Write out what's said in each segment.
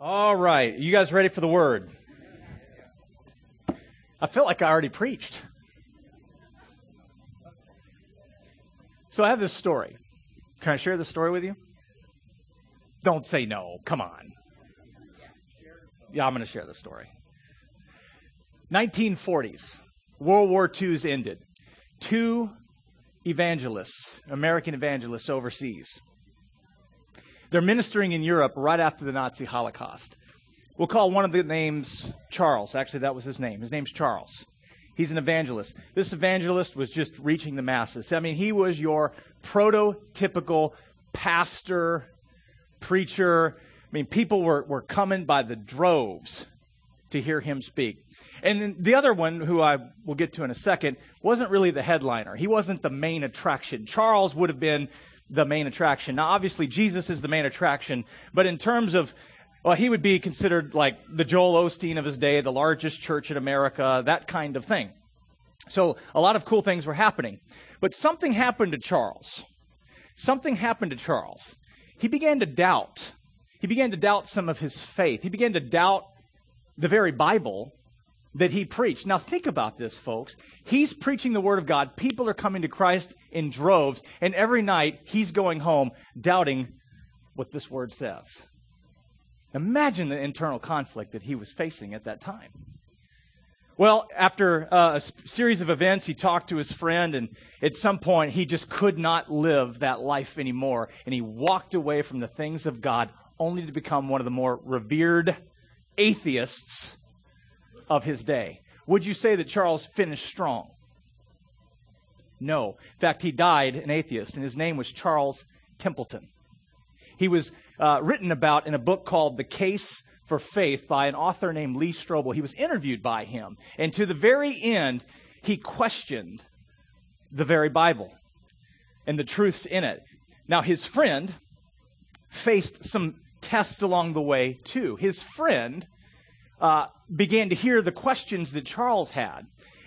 All right. You guys ready for the word? I felt like I already preached. So I have this story. Can I share this story with you? Don't say no. Come on. Yeah, I'm going to share the story. 1940s. World War II's ended. Two evangelists, American evangelists overseas. They're ministering in Europe right after the Nazi Holocaust. We'll call one of the names Charles. Actually, that was his name. His name's Charles. He's an evangelist. This evangelist was just reaching the masses. I mean, he was your prototypical pastor, preacher. I mean, people were, were coming by the droves to hear him speak. And then the other one, who I will get to in a second, wasn't really the headliner. He wasn't the main attraction. Charles would have been the main attraction. Now, obviously, Jesus is the main attraction, but in terms of well, he would be considered like the Joel Osteen of his day, the largest church in America, that kind of thing. So a lot of cool things were happening. But something happened to Charles. Something happened to Charles. He began to doubt. He began to doubt some of his faith. He began to doubt the very Bible that he preached. Now, think about this, folks. He's preaching the Word of God. People are coming to Christ in droves, and every night he's going home doubting what this Word says. Imagine the internal conflict that he was facing at that time. Well, after uh, a series of events, he talked to his friend, and at some point, he just could not live that life anymore. And he walked away from the things of God only to become one of the more revered atheists of his day. Would you say that Charles finished strong? No. In fact, he died an atheist, and his name was Charles Templeton. He was uh, written about in a book called The Case for Faith by an author named Lee Strobel. He was interviewed by him, and to the very end, he questioned the very Bible and the truths in it. Now, his friend faced some tests along the way, too. His friend uh, began to hear the questions that Charles had.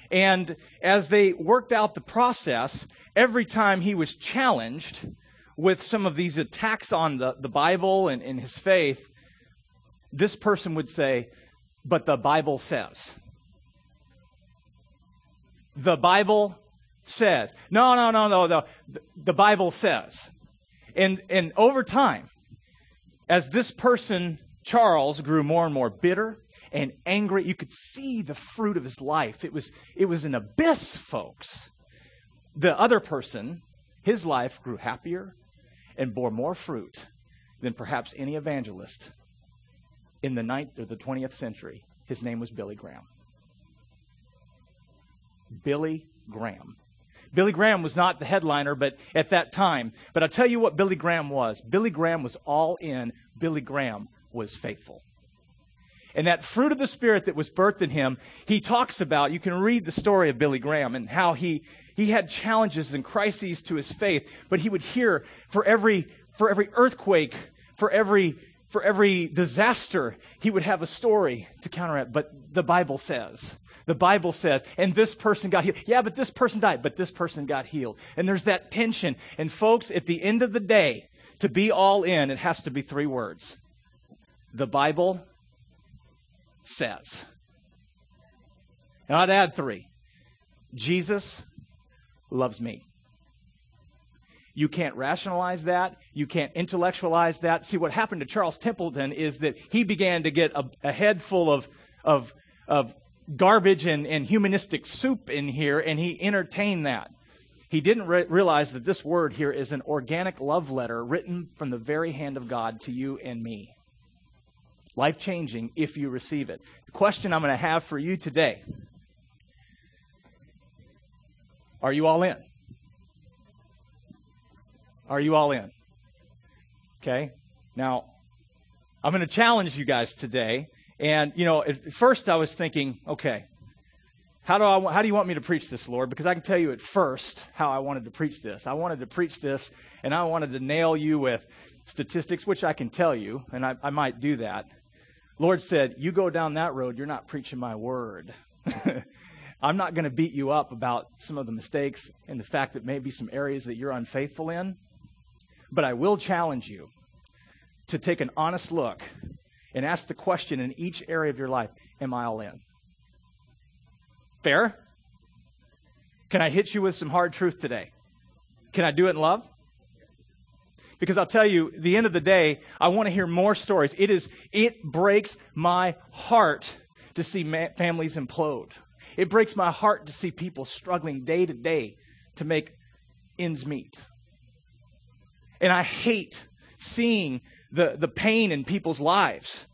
And as they worked out the process, every time he was challenged with some of these attacks on the, the Bible and, and his faith, this person would say, But the Bible says. The Bible says. No, no, no, no, no. The, the Bible says. And, and over time, as this person, Charles, grew more and more bitter and angry. You could see the fruit of his life. It was, it was an abyss, folks. The other person, his life grew happier and bore more fruit than perhaps any evangelist in the ninth or the 20th century. His name was Billy Graham. Billy Graham. Billy Graham was not the headliner, but at that time. But I'll tell you what Billy Graham was. Billy Graham was all in. Billy Graham was faithful. And that fruit of the Spirit that was birthed in him, he talks about, you can read the story of Billy Graham and how he, he had challenges and crises to his faith, but he would hear for every, for every earthquake, for every, for every disaster, he would have a story to counteract. But the Bible says, the Bible says, and this person got healed. Yeah, but this person died, but this person got healed. And there's that tension. And folks, at the end of the day, to be all in, it has to be three words. The Bible says. And I'd add three Jesus loves me. You can't rationalize that. You can't intellectualize that. See, what happened to Charles Templeton is that he began to get a, a head full of, of, of garbage and, and humanistic soup in here, and he entertained that. He didn't re- realize that this word here is an organic love letter written from the very hand of God to you and me life changing if you receive it. The question I'm going to have for you today are you all in? Are you all in? Okay. Now, I'm going to challenge you guys today. And, you know, at first I was thinking, okay, how do, I, how do you want me to preach this, Lord? Because I can tell you at first how I wanted to preach this. I wanted to preach this, and I wanted to nail you with statistics, which I can tell you, and I, I might do that. Lord said, You go down that road, you're not preaching my word. I'm not going to beat you up about some of the mistakes and the fact that maybe some areas that you're unfaithful in, but I will challenge you to take an honest look and ask the question in each area of your life Am I all in? Fair? Can I hit you with some hard truth today? Can I do it in love? Because I'll tell you, the end of the day, I want to hear more stories. It is, it breaks my heart to see ma- families implode. It breaks my heart to see people struggling day to day to make ends meet. And I hate seeing the, the pain in people's lives.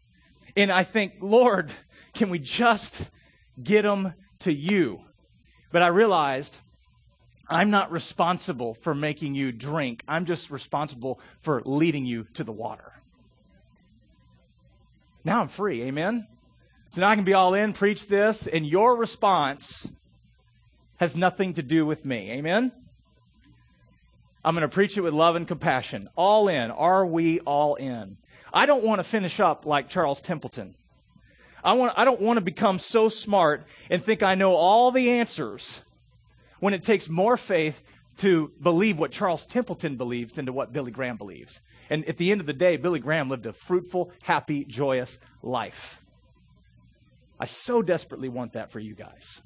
And I think, Lord, can we just get them to you? But I realized I'm not responsible for making you drink. I'm just responsible for leading you to the water. Now I'm free. Amen? So now I can be all in, preach this, and your response has nothing to do with me. Amen? I'm going to preach it with love and compassion. All in. Are we all in? I don't want to finish up like Charles Templeton. I, want, I don't want to become so smart and think I know all the answers when it takes more faith to believe what Charles Templeton believes than to what Billy Graham believes. And at the end of the day, Billy Graham lived a fruitful, happy, joyous life. I so desperately want that for you guys.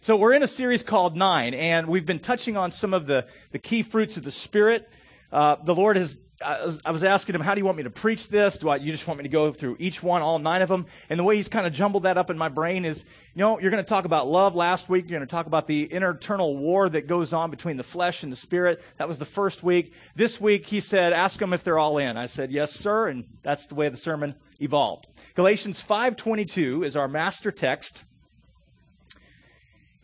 So we're in a series called Nine, and we've been touching on some of the, the key fruits of the Spirit. Uh, the Lord has, I was asking him, how do you want me to preach this? Do I, you just want me to go through each one, all nine of them? And the way he's kind of jumbled that up in my brain is, you know, you're going to talk about love last week. You're going to talk about the internal war that goes on between the flesh and the spirit. That was the first week. This week, he said, ask them if they're all in. I said, yes, sir. And that's the way the sermon evolved. Galatians 5:22 is our master text.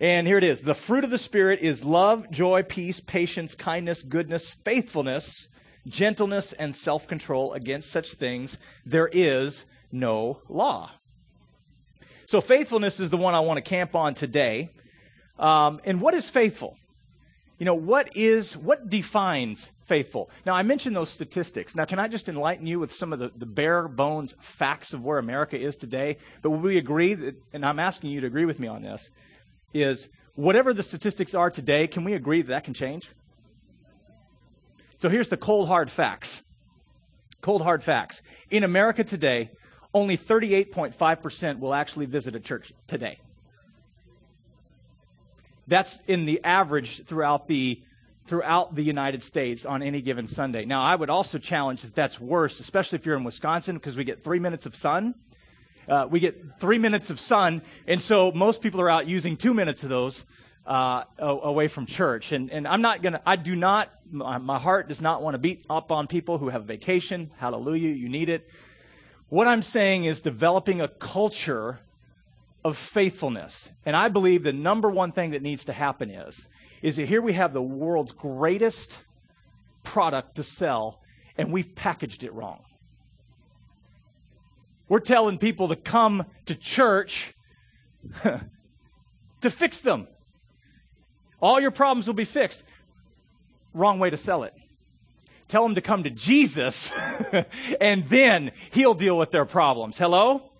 And here it is. The fruit of the spirit is love, joy, peace, patience, kindness, goodness, faithfulness, gentleness and self-control. Against such things there is no law. So faithfulness is the one I want to camp on today. Um, and what is faithful? You know, what is, what defines faithful? Now, I mentioned those statistics. Now, can I just enlighten you with some of the, the bare bones facts of where America is today? But we agree that, and I'm asking you to agree with me on this, is whatever the statistics are today, can we agree that that can change? So here's the cold hard facts. Cold hard facts. In America today, only 38.5% will actually visit a church today. That's in the average throughout the throughout the United States on any given Sunday. Now, I would also challenge that that's worse, especially if you're in Wisconsin, because we get three minutes of sun. Uh, we get three minutes of sun, and so most people are out using two minutes of those uh, away from church. And, and I'm not going to, I do not, my, my heart does not want to beat up on people who have a vacation. Hallelujah, you need it. What I'm saying is developing a culture of faithfulness. And I believe the number one thing that needs to happen is, is that here we have the world's greatest product to sell, and we've packaged it wrong. We're telling people to come to church to fix them. All your problems will be fixed. Wrong way to sell it. Tell them to come to Jesus, and then He'll deal with their problems. Hello?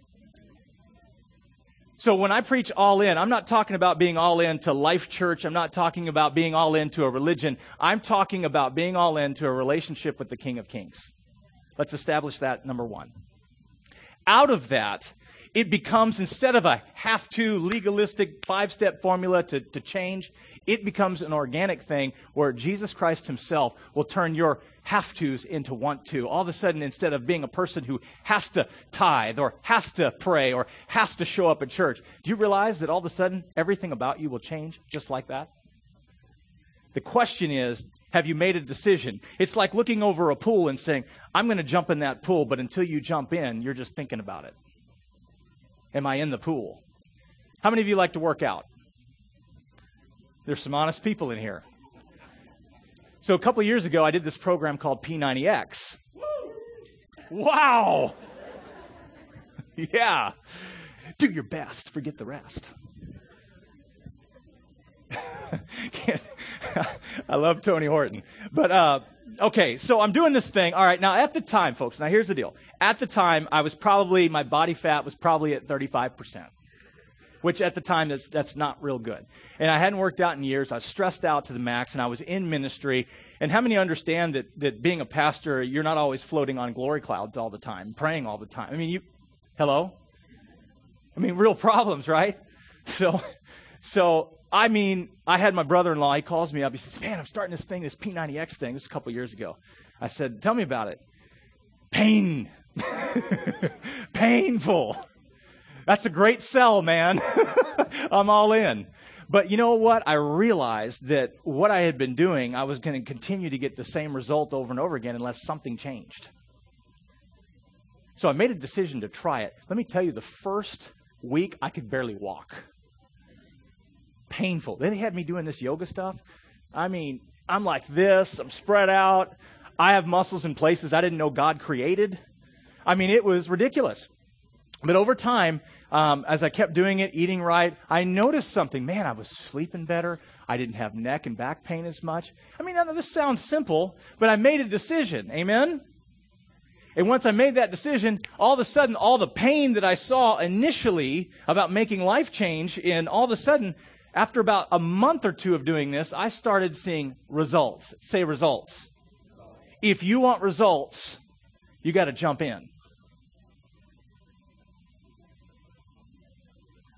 So when I preach all in, I'm not talking about being all in to life church. I'm not talking about being all in to a religion. I'm talking about being all in to a relationship with the King of Kings. Let's establish that, number one. Out of that, it becomes instead of a have to legalistic five step formula to, to change, it becomes an organic thing where Jesus Christ himself will turn your have tos into want to. All of a sudden, instead of being a person who has to tithe or has to pray or has to show up at church, do you realize that all of a sudden everything about you will change just like that? The question is, have you made a decision? It's like looking over a pool and saying, I'm going to jump in that pool, but until you jump in, you're just thinking about it. Am I in the pool? How many of you like to work out? There's some honest people in here. So a couple years ago, I did this program called P90X. Wow! yeah. Do your best, forget the rest. I love Tony Horton. But, uh, okay, so I'm doing this thing. All right, now at the time, folks, now here's the deal. At the time, I was probably, my body fat was probably at 35%. which at the time that's that's not real good. And I hadn't worked out in years. I was stressed out to the max, and I was in ministry. And how many understand that that being a pastor, you're not always floating on glory clouds all the time, praying all the time? I mean, you, hello. I mean, real problems, right? So, so I mean, I had my brother-in-law. He calls me up. He says, "Man, I'm starting this thing, this P90X thing. This was a couple years ago." I said, "Tell me about it." Pain. Painful. That's a great sell, man. I'm all in. But you know what? I realized that what I had been doing, I was going to continue to get the same result over and over again unless something changed. So I made a decision to try it. Let me tell you, the first week I could barely walk. Painful. They had me doing this yoga stuff. I mean, I'm like this, I'm spread out. I have muscles in places I didn't know God created. I mean, it was ridiculous. But over time, um, as I kept doing it, eating right, I noticed something. Man, I was sleeping better. I didn't have neck and back pain as much. I mean, this sounds simple, but I made a decision. Amen? And once I made that decision, all of a sudden, all the pain that I saw initially about making life change, and all of a sudden, after about a month or two of doing this, I started seeing results. Say results. If you want results, you got to jump in.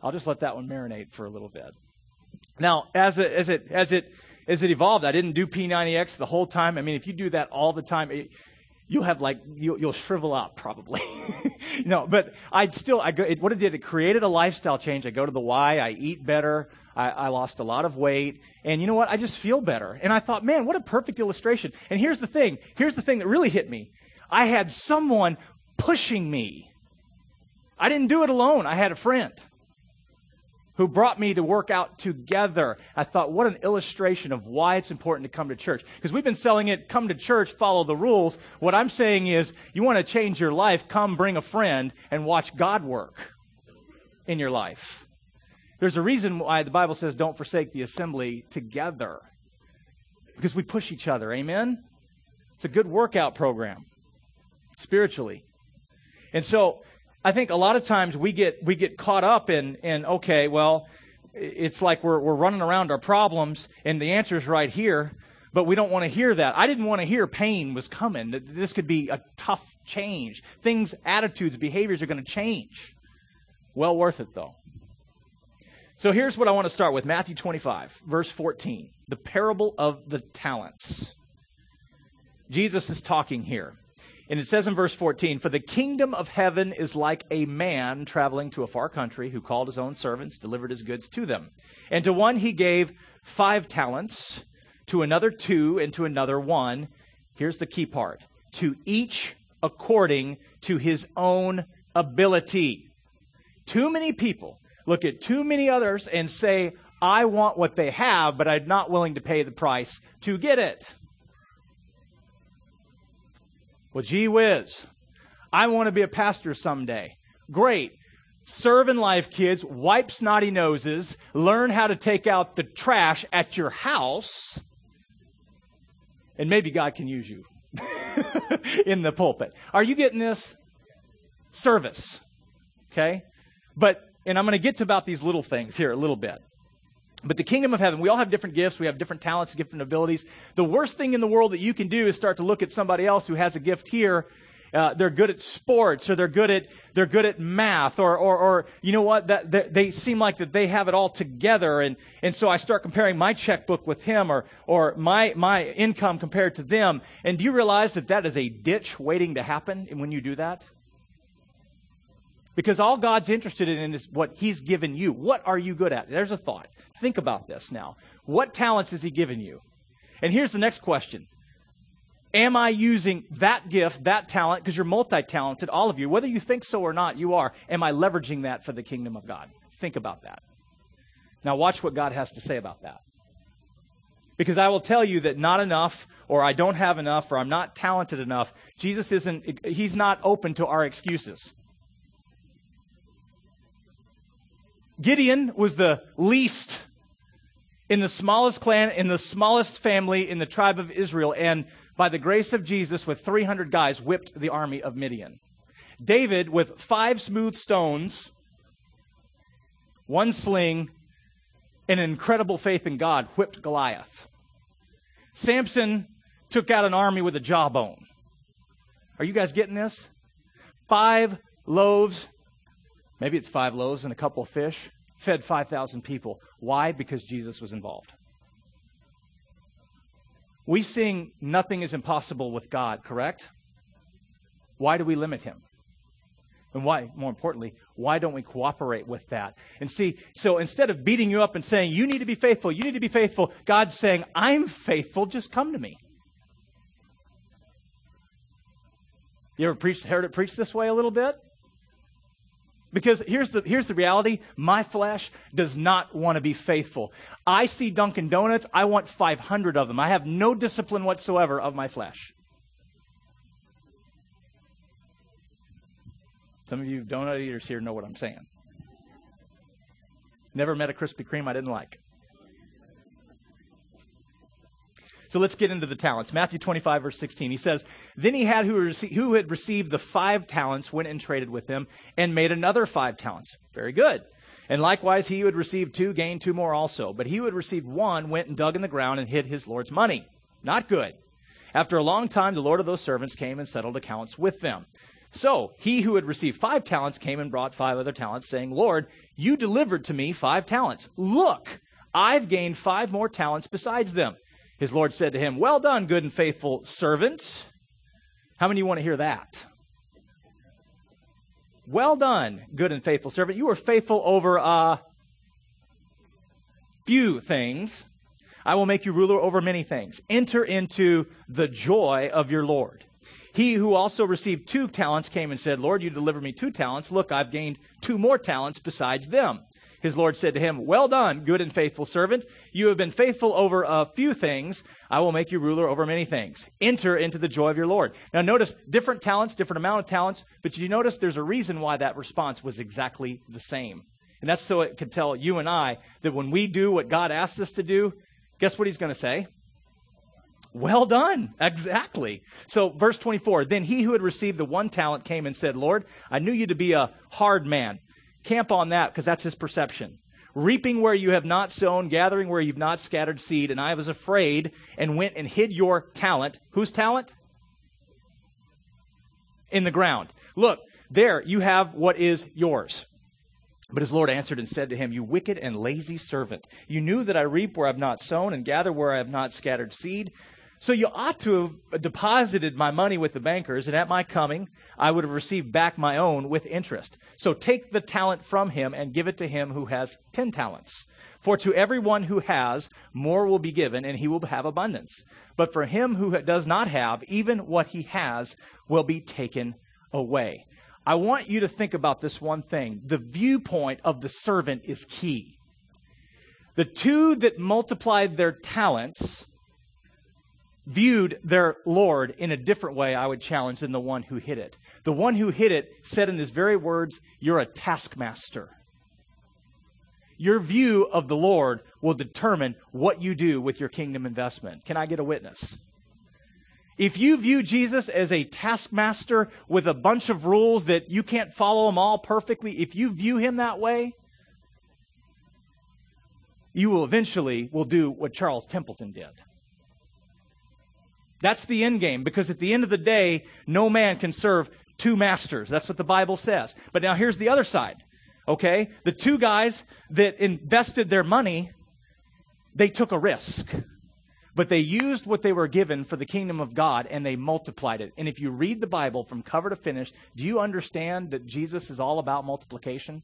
I'll just let that one marinate for a little bit. Now, as it, as it, as it, as it evolved, I didn't do P90X the whole time. I mean, if you do that all the time, it, you'll have like you'll, you'll shrivel up probably. no, but I'd still I go, it, what it did it created a lifestyle change. I go to the Y, I eat better, I, I lost a lot of weight, and you know what? I just feel better. And I thought, man, what a perfect illustration. And here's the thing. Here's the thing that really hit me. I had someone pushing me. I didn't do it alone. I had a friend who brought me to work out together. I thought, what an illustration of why it's important to come to church. Because we've been selling it, come to church, follow the rules. What I'm saying is, you want to change your life, come bring a friend and watch God work in your life. There's a reason why the Bible says don't forsake the assembly together. Because we push each other. Amen? It's a good workout program spiritually. And so I think a lot of times we get we get caught up in in okay, well, it's like we're we're running around our problems and the answer's right here, but we don't want to hear that. I didn't want to hear pain was coming. This could be a tough change. Things, attitudes, behaviors are going to change. Well worth it though. So here's what I want to start with Matthew 25, verse 14, the parable of the talents. Jesus is talking here. And it says in verse 14, For the kingdom of heaven is like a man traveling to a far country who called his own servants, delivered his goods to them. And to one he gave five talents, to another two, and to another one. Here's the key part to each according to his own ability. Too many people look at too many others and say, I want what they have, but I'm not willing to pay the price to get it. Well, gee whiz. I want to be a pastor someday. Great. Serve in life, kids. Wipe snotty noses. Learn how to take out the trash at your house. And maybe God can use you in the pulpit. Are you getting this? Service. Okay? But, and I'm going to get to about these little things here a little bit. But the kingdom of heaven, we all have different gifts, we have different talents, different abilities. The worst thing in the world that you can do is start to look at somebody else who has a gift here. Uh, they're good at sports, or they're good at they're good at math, or or, or you know what? That they seem like that they have it all together, and and so I start comparing my checkbook with him, or or my my income compared to them. And do you realize that that is a ditch waiting to happen when you do that? Because all God's interested in is what He's given you. What are you good at? There's a thought. Think about this now. What talents has He given you? And here's the next question Am I using that gift, that talent, because you're multi talented, all of you, whether you think so or not, you are. Am I leveraging that for the kingdom of God? Think about that. Now, watch what God has to say about that. Because I will tell you that not enough, or I don't have enough, or I'm not talented enough. Jesus isn't, he's not open to our excuses. Gideon was the least in the smallest clan, in the smallest family in the tribe of Israel, and by the grace of Jesus, with 300 guys, whipped the army of Midian. David, with five smooth stones, one sling, and incredible faith in God whipped Goliath. Samson took out an army with a jawbone. Are you guys getting this? Five loaves, maybe it's five loaves and a couple of fish, fed 5,000 people. Why? Because Jesus was involved. We sing, Nothing is impossible with God, correct? Why do we limit him? And why, more importantly, why don't we cooperate with that? And see, so instead of beating you up and saying, you need to be faithful, you need to be faithful, God's saying, I'm faithful, just come to me. You ever preached, heard it preached this way a little bit? Because here's the, here's the reality my flesh does not want to be faithful. I see Dunkin' Donuts, I want 500 of them. I have no discipline whatsoever of my flesh. Some of you donut eaters here know what I'm saying. Never met a Krispy Kreme I didn't like. So let's get into the talents. Matthew 25, verse 16. He says, Then he had who, rece- who had received the five talents went and traded with them and made another five talents. Very good. And likewise, he who had received two gained two more also. But he who had received one went and dug in the ground and hid his Lord's money. Not good. After a long time, the Lord of those servants came and settled accounts with them. So he who had received five talents came and brought five other talents, saying, Lord, you delivered to me five talents. Look, I've gained five more talents besides them. His Lord said to him, Well done, good and faithful servant. How many want to hear that? Well done, good and faithful servant. You were faithful over a few things. I will make you ruler over many things. Enter into the joy of your Lord. He who also received two talents came and said, Lord, you delivered me two talents. Look, I've gained two more talents besides them. His Lord said to him, Well done, good and faithful servant. You have been faithful over a few things. I will make you ruler over many things. Enter into the joy of your Lord. Now, notice different talents, different amount of talents, but you notice there's a reason why that response was exactly the same? And that's so it could tell you and I that when we do what God asks us to do, guess what he's going to say? Well done. Exactly. So, verse 24 Then he who had received the one talent came and said, Lord, I knew you to be a hard man. Camp on that because that's his perception. Reaping where you have not sown, gathering where you've not scattered seed. And I was afraid and went and hid your talent. Whose talent? In the ground. Look, there you have what is yours. But his Lord answered and said to him, You wicked and lazy servant, you knew that I reap where I have not sown and gather where I have not scattered seed. So you ought to have deposited my money with the bankers, and at my coming, I would have received back my own with interest. So take the talent from him and give it to him who has ten talents. For to everyone who has, more will be given, and he will have abundance. But for him who does not have, even what he has will be taken away. I want you to think about this one thing. The viewpoint of the servant is key. The two that multiplied their talents viewed their Lord in a different way, I would challenge, than the one who hid it. The one who hid it said in his very words, You're a taskmaster. Your view of the Lord will determine what you do with your kingdom investment. Can I get a witness? If you view Jesus as a taskmaster with a bunch of rules that you can't follow them all perfectly, if you view him that way, you will eventually will do what Charles Templeton did. That's the end game because at the end of the day, no man can serve two masters. That's what the Bible says. But now here's the other side. Okay? The two guys that invested their money, they took a risk. But they used what they were given for the kingdom of God and they multiplied it. And if you read the Bible from cover to finish, do you understand that Jesus is all about multiplication?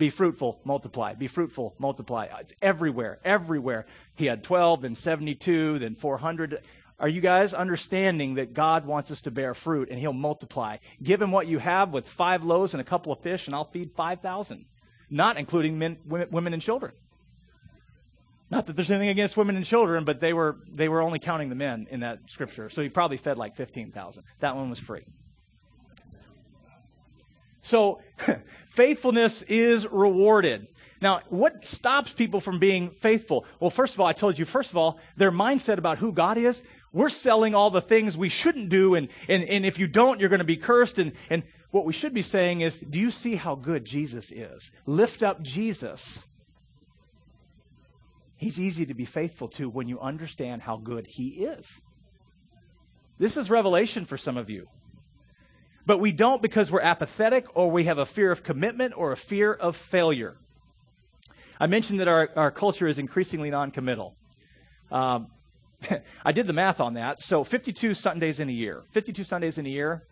Be fruitful, multiply. Be fruitful, multiply. It's everywhere, everywhere. He had 12, then 72, then 400. Are you guys understanding that God wants us to bear fruit and He'll multiply? Give Him what you have with five loaves and a couple of fish, and I'll feed 5,000, not including men, women, and children. Not that there's anything against women and children, but they were, they were only counting the men in that scripture. So he probably fed like 15,000. That one was free. So faithfulness is rewarded. Now, what stops people from being faithful? Well, first of all, I told you, first of all, their mindset about who God is, we're selling all the things we shouldn't do, and, and, and if you don't, you're going to be cursed. And, and What we should be saying is, do you see how good Jesus is? Lift up Jesus. He's easy to be faithful to when you understand how good he is. This is revelation for some of you. But we don't because we're apathetic or we have a fear of commitment or a fear of failure. I mentioned that our, our culture is increasingly non committal. Um, I did the math on that. So 52 Sundays in a year. 52 Sundays in a year.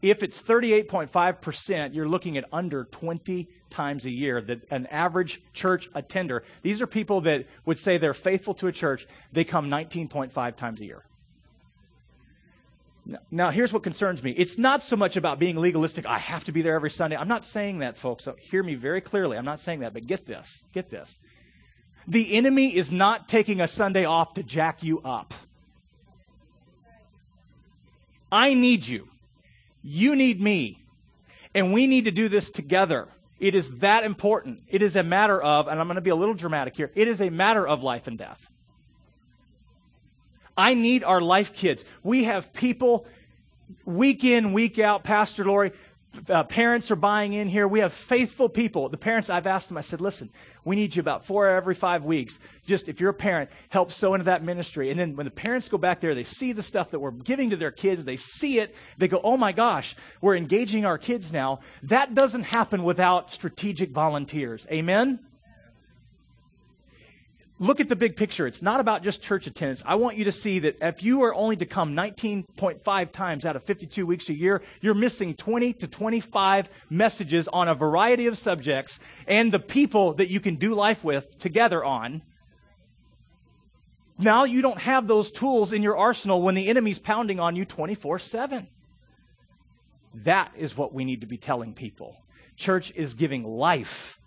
If it's 38.5%, you're looking at under 20 times a year that an average church attender, these are people that would say they're faithful to a church, they come 19.5 times a year. Now, here's what concerns me. It's not so much about being legalistic. I have to be there every Sunday. I'm not saying that, folks. So hear me very clearly. I'm not saying that, but get this. Get this. The enemy is not taking a Sunday off to jack you up. I need you. You need me. And we need to do this together. It is that important. It is a matter of, and I'm going to be a little dramatic here, it is a matter of life and death. I need our life kids. We have people week in, week out, Pastor Lori, uh, parents are buying in here. We have faithful people. The parents, I've asked them, I said, listen, we need you about four every five weeks. Just if you're a parent, help sow into that ministry. And then when the parents go back there, they see the stuff that we're giving to their kids, they see it, they go, oh my gosh, we're engaging our kids now. That doesn't happen without strategic volunteers. Amen? Look at the big picture. It's not about just church attendance. I want you to see that if you are only to come 19.5 times out of 52 weeks a year, you're missing 20 to 25 messages on a variety of subjects and the people that you can do life with together on. Now you don't have those tools in your arsenal when the enemy's pounding on you 24 7. That is what we need to be telling people. Church is giving life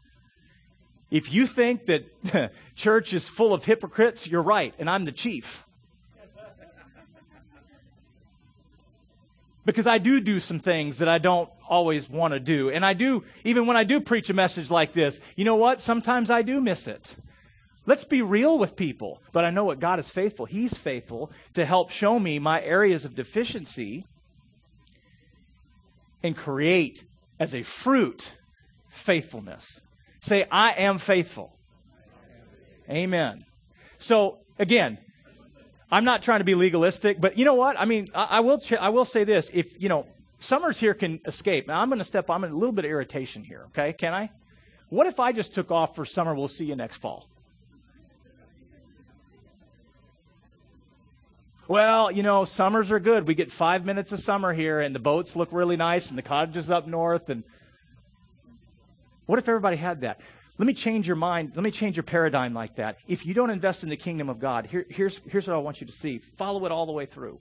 if you think that church is full of hypocrites, you're right, and I'm the chief. Because I do do some things that I don't always want to do. And I do, even when I do preach a message like this, you know what? Sometimes I do miss it. Let's be real with people. But I know what God is faithful. He's faithful to help show me my areas of deficiency and create as a fruit faithfulness. Say, I am faithful. Amen. So, again, I'm not trying to be legalistic, but you know what? I mean, I, I will, ch- I will say this. If, you know, summers here can escape. Now, I'm going to step, I'm in a little bit of irritation here, okay? Can I? What if I just took off for summer? We'll see you next fall. Well, you know, summers are good. We get five minutes of summer here, and the boats look really nice, and the cottages up north, and what if everybody had that? Let me change your mind. Let me change your paradigm like that. If you don't invest in the kingdom of God, here, here's, here's what I want you to see. Follow it all the way through.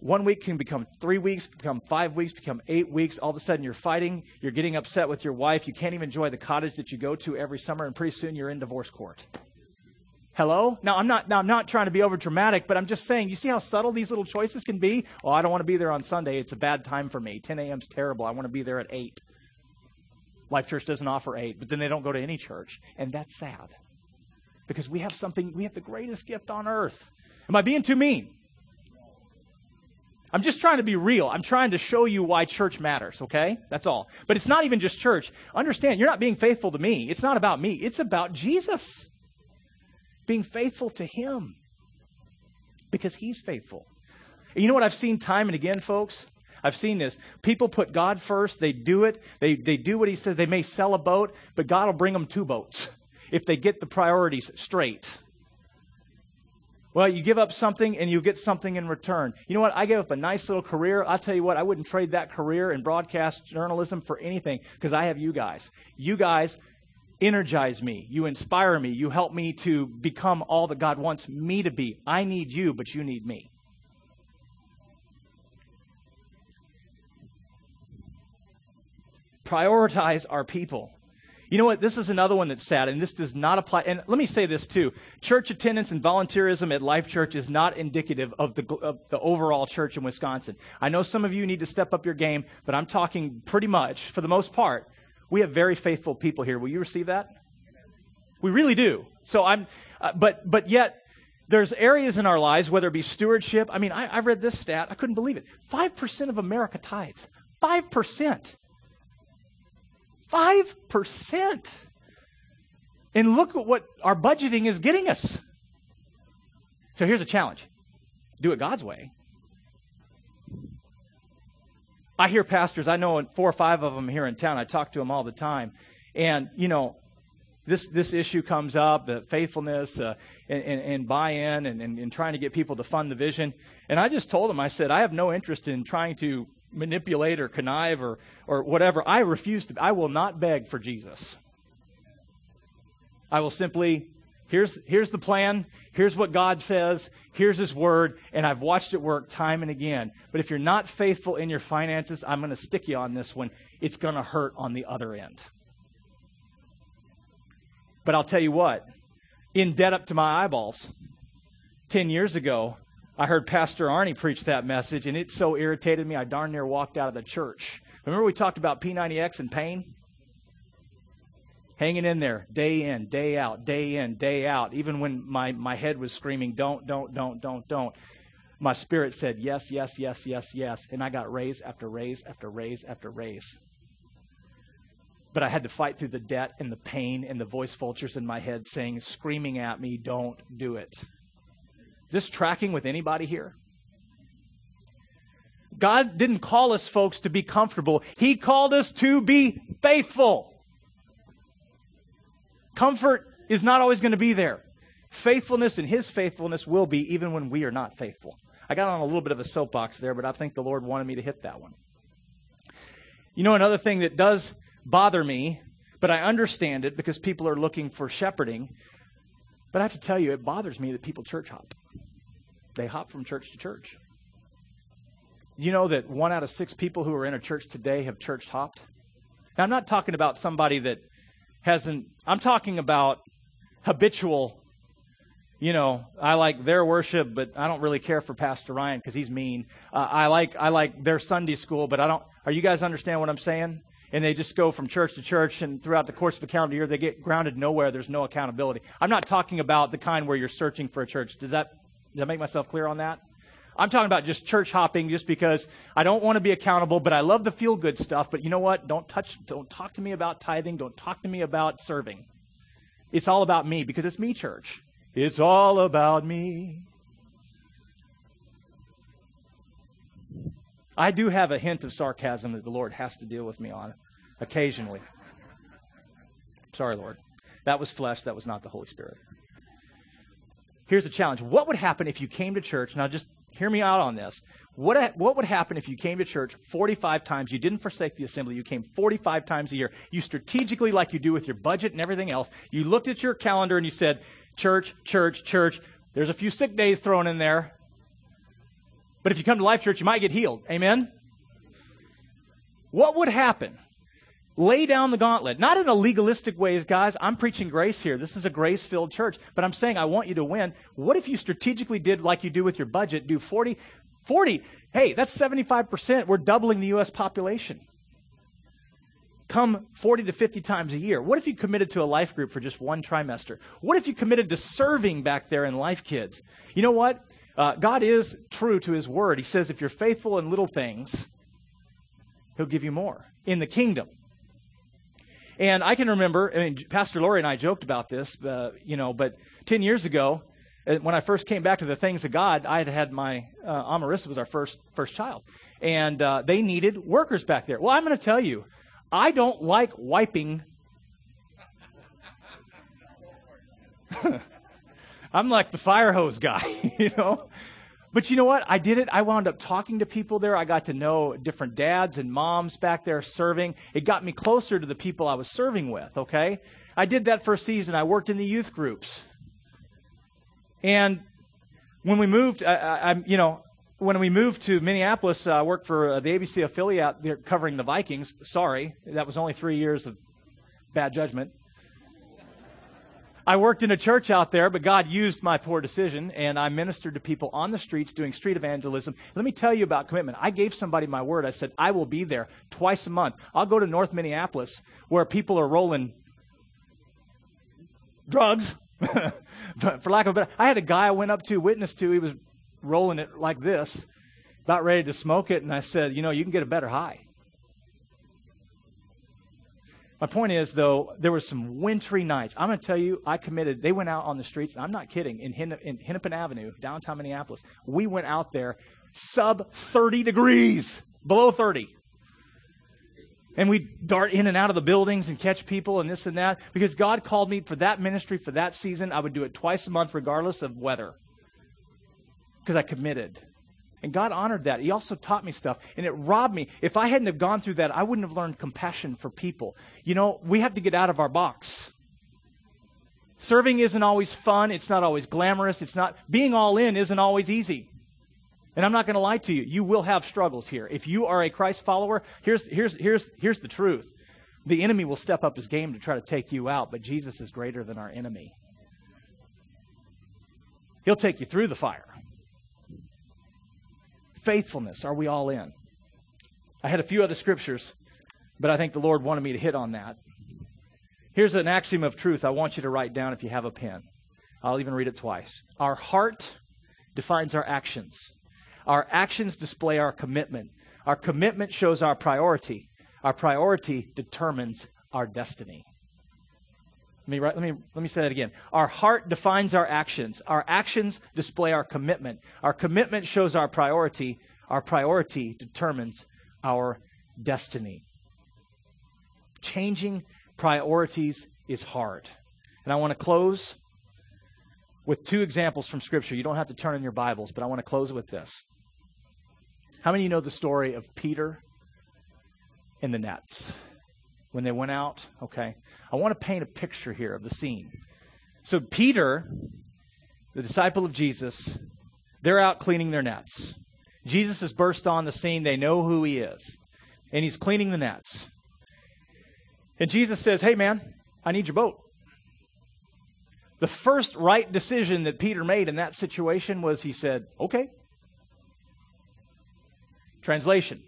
One week can become three weeks, become five weeks, become eight weeks. All of a sudden, you're fighting. You're getting upset with your wife. You can't even enjoy the cottage that you go to every summer, and pretty soon you're in divorce court. Hello? Now I'm not now I'm not trying to be over dramatic, but I'm just saying, you see how subtle these little choices can be? Oh, I don't want to be there on Sunday. It's a bad time for me. 10 a.m. is terrible. I want to be there at 8. Life Church doesn't offer eight, but then they don't go to any church. And that's sad. Because we have something, we have the greatest gift on earth. Am I being too mean? I'm just trying to be real. I'm trying to show you why church matters, okay? That's all. But it's not even just church. Understand, you're not being faithful to me. It's not about me, it's about Jesus. Being faithful to Him. Because He's faithful. You know what I've seen time and again, folks? I've seen this. People put God first, they do it, they, they do what He says. They may sell a boat, but God will bring them two boats if they get the priorities straight. Well, you give up something and you get something in return. You know what? I gave up a nice little career. I'll tell you what, I wouldn't trade that career in broadcast journalism for anything because I have you guys. You guys energize me. You inspire me. You help me to become all that God wants me to be. I need you, but you need me. Prioritize our people. You know what? This is another one that's sad, and this does not apply. And let me say this too: church attendance and volunteerism at Life Church is not indicative of the of the overall church in Wisconsin. I know some of you need to step up your game, but I'm talking pretty much, for the most part, we have very faithful people here. Will you receive that? We really do. So I'm, uh, but but yet there's areas in our lives, whether it be stewardship. I mean, I, I read this stat. I couldn't believe it. Five percent of America tithes. 5%. 5%. And look at what our budgeting is getting us. So here's a challenge do it God's way. I hear pastors, I know four or five of them here in town, I talk to them all the time. And, you know, this, this issue comes up, the faithfulness uh, and, and, and, buy-in and, and, and trying to get people to fund the vision. And I just told them, I said, I have no interest in trying to manipulate or connive or, or whatever. I refuse to, I will not beg for Jesus. I will simply, here's, here's the plan, here's what God says, here's His word, and I've watched it work time and again. But if you're not faithful in your finances, I'm going to stick you on this one. It's going to hurt on the other end. But I'll tell you what, in debt up to my eyeballs, 10 years ago, I heard Pastor Arnie preach that message, and it so irritated me, I darn near walked out of the church. Remember we talked about P90X and pain? hanging in there day in, day out, day in, day out. Even when my, my head was screaming, don't, don't, don't, don't, don't. My spirit said, yes, yes, yes, yes, yes. And I got raise after raise after raise after raise. But I had to fight through the debt and the pain and the voice vultures in my head saying, screaming at me, don't do it. Is this tracking with anybody here? God didn't call us, folks, to be comfortable. He called us to be faithful. Comfort is not always going to be there. Faithfulness and His faithfulness will be even when we are not faithful. I got on a little bit of a soapbox there, but I think the Lord wanted me to hit that one. You know, another thing that does bother me, but I understand it because people are looking for shepherding. But I have to tell you, it bothers me that people church hop. They hop from church to church. You know that one out of six people who are in a church today have church hopped? Now, I'm not talking about somebody that hasn't, I'm talking about habitual, you know, I like their worship, but I don't really care for Pastor Ryan because he's mean. Uh, I like, I like their Sunday school, but I don't, are you guys understand what I'm saying? And they just go from church to church, and throughout the course of a calendar year, they get grounded nowhere. There's no accountability. I'm not talking about the kind where you're searching for a church. Does that, does that make myself clear on that? I'm talking about just church hopping just because I don't want to be accountable, but I love the feel good stuff. But you know what? Don't touch, don't talk to me about tithing. Don't talk to me about serving. It's all about me because it's me, church. It's all about me. I do have a hint of sarcasm that the Lord has to deal with me on occasionally. Sorry, Lord. That was flesh, that was not the Holy Spirit. Here's a challenge. What would happen if you came to church? Now, just hear me out on this. What, what would happen if you came to church 45 times? You didn't forsake the assembly. You came 45 times a year. You strategically, like you do with your budget and everything else, you looked at your calendar and you said, church, church, church. There's a few sick days thrown in there. But if you come to Life Church, you might get healed. Amen? What would happen lay down the gauntlet. Not in a legalistic ways, guys. I'm preaching grace here. This is a grace filled church. But I'm saying I want you to win. What if you strategically did like you do with your budget? Do 40, 40. Hey, that's 75%. We're doubling the U.S. population. Come 40 to 50 times a year. What if you committed to a life group for just one trimester? What if you committed to serving back there in Life Kids? You know what? Uh, God is true to his word. He says, if you're faithful in little things, he'll give you more in the kingdom. And I can remember, I mean, Pastor Lori and I joked about this, uh, you know, but 10 years ago, uh, when I first came back to the things of God, I had had my, uh, Amarissa was our first, first child. And uh, they needed workers back there. Well, I'm going to tell you, I don't like wiping. I'm like the fire hose guy, you know? But you know what? I did it. I wound up talking to people there. I got to know different dads and moms back there serving. It got me closer to the people I was serving with, okay? I did that for a season. I worked in the youth groups. And when we moved, I, I you know, when we moved to Minneapolis, uh, I worked for uh, the ABC affiliate there covering the Vikings. Sorry, that was only three years of bad judgment. I worked in a church out there, but God used my poor decision, and I ministered to people on the streets doing street evangelism. Let me tell you about commitment. I gave somebody my word. I said, I will be there twice a month. I'll go to North Minneapolis where people are rolling drugs, for lack of a better. I had a guy I went up to, witness to, he was rolling it like this, about ready to smoke it, and I said, You know, you can get a better high. My point is, though, there were some wintry nights. I'm going to tell you, I committed. They went out on the streets, and I'm not kidding, in, in Hennepin Avenue, downtown Minneapolis. We went out there sub 30 degrees, below 30. And we dart in and out of the buildings and catch people and this and that. Because God called me for that ministry, for that season. I would do it twice a month, regardless of weather. Because I committed. And God honored that. He also taught me stuff, and it robbed me. If I hadn't have gone through that, I wouldn't have learned compassion for people. You know, we have to get out of our box. Serving isn't always fun. It's not always glamorous. It's not, being all in isn't always easy. And I'm not going to lie to you. You will have struggles here. If you are a Christ follower, here's, here's, here's, here's the truth. The enemy will step up his game to try to take you out, but Jesus is greater than our enemy. He'll take you through the fire faithfulness. Are we all in? I had a few other scriptures, but I think the Lord wanted me to hit on that. Here's an axiom of truth I want you to write down if you have a pen. I'll even read it twice. Our heart defines our actions. Our actions display our commitment. Our commitment shows our priority. Our priority determines our destiny. Let me, let, me, let me say that again. Our heart defines our actions. Our actions display our commitment. Our commitment shows our priority. Our priority determines our destiny. Changing priorities is hard. And I want to close with two examples from Scripture. You don't have to turn in your Bibles, but I want to close with this. How many of you know the story of Peter and the nets? When they went out? Okay. I want to paint a picture here of the scene. So, Peter, the disciple of Jesus, they're out cleaning their nets. Jesus has burst on the scene. They know who he is. And he's cleaning the nets. And Jesus says, Hey, man, I need your boat. The first right decision that Peter made in that situation was he said, Okay. Translation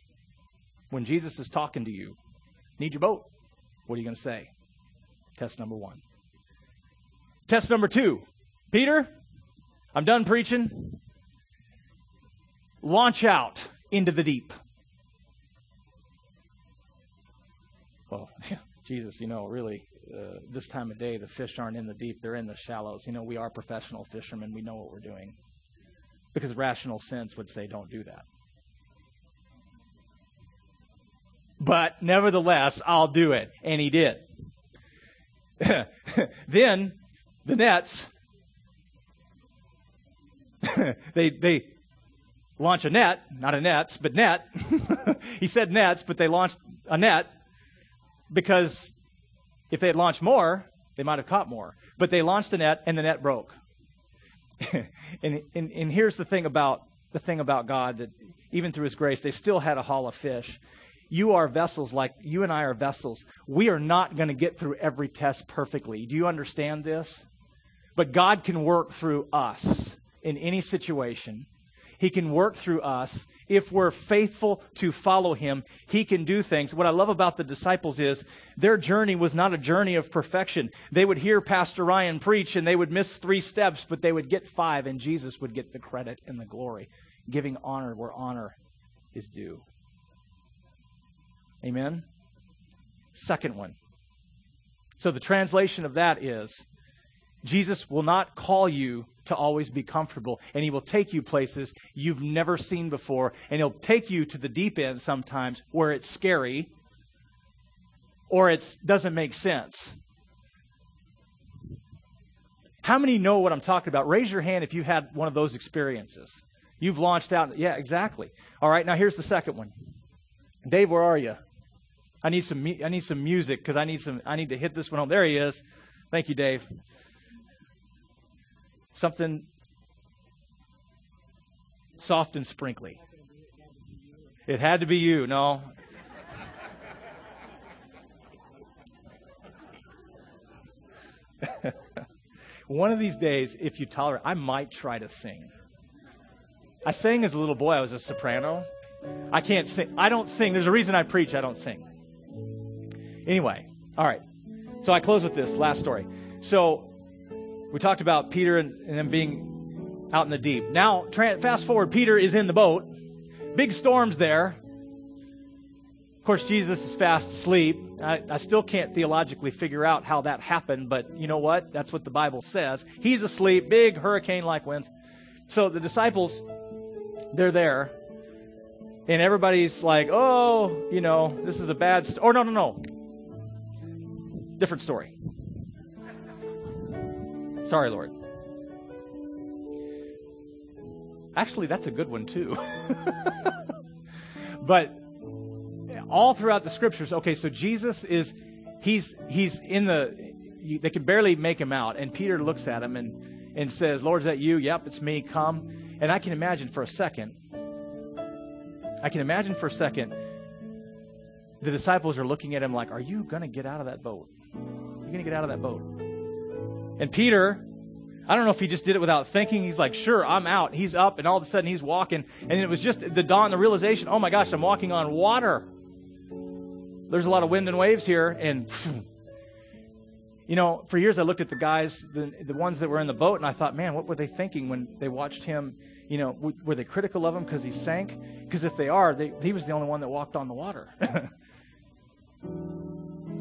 When Jesus is talking to you, need your boat. What are you going to say? Test number one. Test number two Peter, I'm done preaching. Launch out into the deep. Well, Jesus, you know, really, uh, this time of day, the fish aren't in the deep, they're in the shallows. You know, we are professional fishermen, we know what we're doing. Because rational sense would say, don't do that. But nevertheless, I'll do it. And he did. then the nets, they, they launch a net, not a nets, but net. he said nets, but they launched a net because if they had launched more, they might have caught more. But they launched a net and the net broke. and, and, and here's the thing about the thing about God that even through his grace, they still had a haul of fish you are vessels like you and I are vessels. We are not going to get through every test perfectly. Do you understand this? But God can work through us in any situation. He can work through us. If we're faithful to follow Him, He can do things. What I love about the disciples is their journey was not a journey of perfection. They would hear Pastor Ryan preach and they would miss three steps, but they would get five, and Jesus would get the credit and the glory, giving honor where honor is due. Amen? Second one. So the translation of that is Jesus will not call you to always be comfortable, and He will take you places you've never seen before, and He'll take you to the deep end sometimes where it's scary or it doesn't make sense. How many know what I'm talking about? Raise your hand if you've had one of those experiences. You've launched out. Yeah, exactly. All right, now here's the second one. Dave, where are you? I need some I need some music because I need some I need to hit this one home. There he is. Thank you, Dave. Something soft and sprinkly. It had to be you. No. One of these days, if you tolerate, I might try to sing. I sang as a little boy. I was a soprano. I can't sing. I don't sing. There's a reason I preach. I don't sing. Anyway, all right. So I close with this last story. So we talked about Peter and, and them being out in the deep. Now, tra- fast forward, Peter is in the boat. Big storms there. Of course, Jesus is fast asleep. I, I, still can't theologically figure out how that happened, but you know what? That's what the Bible says. He's asleep, big hurricane like winds. So the disciples, they're there, and everybody's like, oh, you know, this is a bad story. Oh, no, no, no. Different story. Sorry, Lord. Actually, that's a good one, too. but all throughout the scriptures, okay, so Jesus is, he's, he's in the, they can barely make him out. And Peter looks at him and, and says, Lord, is that you? Yep, it's me. Come. And I can imagine for a second, I can imagine for a second, the disciples are looking at him like, Are you going to get out of that boat? You're going to get out of that boat. And Peter, I don't know if he just did it without thinking. He's like, Sure, I'm out. He's up, and all of a sudden he's walking. And it was just the dawn, the realization, Oh my gosh, I'm walking on water there's a lot of wind and waves here, and you know, for years I looked at the guys, the the ones that were in the boat, and I thought, man, what were they thinking when they watched him? You know, w- were they critical of him because he sank? Because if they are, they, he was the only one that walked on the water.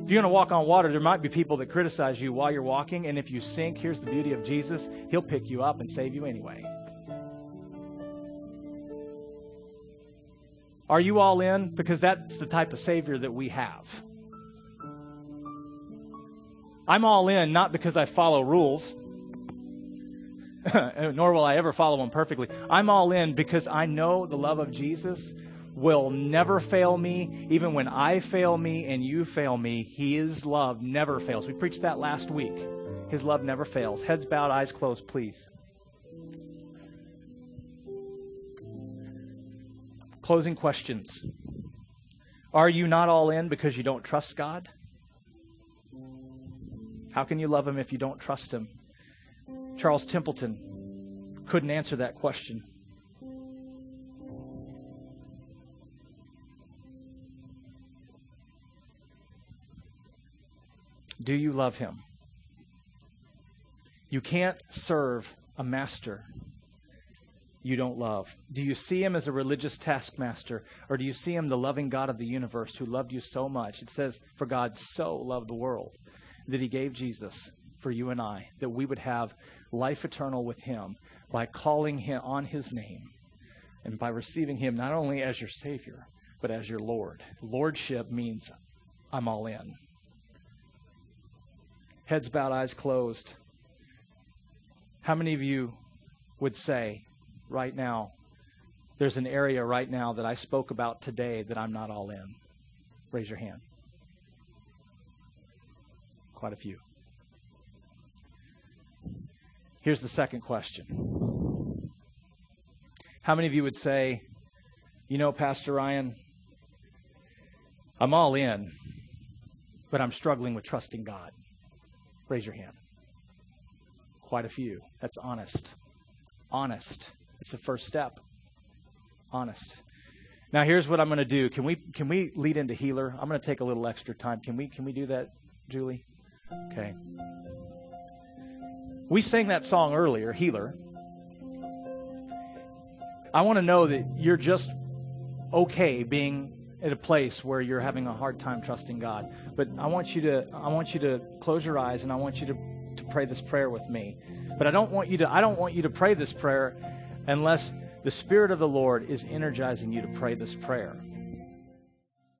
if you're going to walk on water, there might be people that criticize you while you're walking, and if you sink, here's the beauty of Jesus: He'll pick you up and save you anyway. Are you all in? Because that's the type of Savior that we have. I'm all in not because I follow rules, nor will I ever follow them perfectly. I'm all in because I know the love of Jesus will never fail me. Even when I fail me and you fail me, His love never fails. We preached that last week. His love never fails. Heads bowed, eyes closed, please. Closing questions. Are you not all in because you don't trust God? How can you love Him if you don't trust Him? Charles Templeton couldn't answer that question. Do you love Him? You can't serve a master you don't love? Do you see him as a religious taskmaster, or do you see him the loving God of the universe who loved you so much? It says, For God so loved the world that he gave Jesus for you and I, that we would have life eternal with him by calling him on his name and by receiving him not only as your Savior, but as your Lord. Lordship means I'm all in. Heads bowed, eyes closed. How many of you would say, right now, there's an area right now that I spoke about today that I'm not all in? Raise your hand. Quite a few. Here's the second question How many of you would say, you know, Pastor Ryan, I'm all in, but I'm struggling with trusting God? Raise your hand. Quite a few. That's honest. Honest. It's the first step. Honest. Now here's what I'm going to do. Can we can we lead into healer? I'm going to take a little extra time. Can we can we do that, Julie? Okay. We sang that song earlier, Healer. I want to know that you're just okay being at a place where you're having a hard time trusting God. But I want you to I want you to close your eyes and I want you to to pray this prayer with me. But I don't want you to I don't want you to pray this prayer unless the Spirit of the Lord is energizing you to pray this prayer.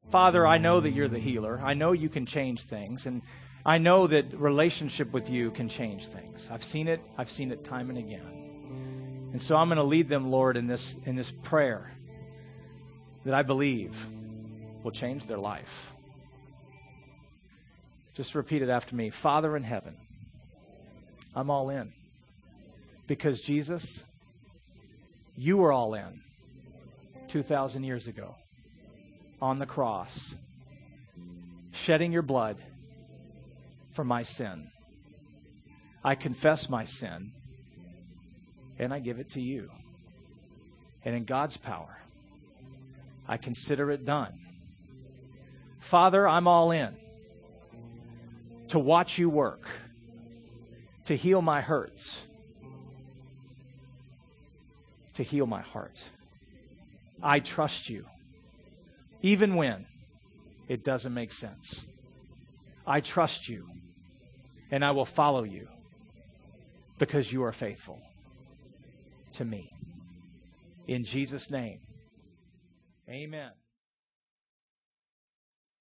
Father, I know that you're the healer. I know you can change things. And I know that relationship with you can change things. I've seen it. I've seen it time and again. And so I'm going to lead them, Lord, in this, in this prayer that I believe will change their life. Just repeat it after me Father in heaven, I'm all in. Because Jesus, you were all in 2,000 years ago on the cross, shedding your blood for my sin. I confess my sin and I give it to you. And in God's power, I consider it done. Father, I'm all in to watch you work, to heal my hurts to heal my heart. I trust you, even when it doesn't make sense. I trust you, and I will follow you because you are faithful to me. In Jesus' name, amen.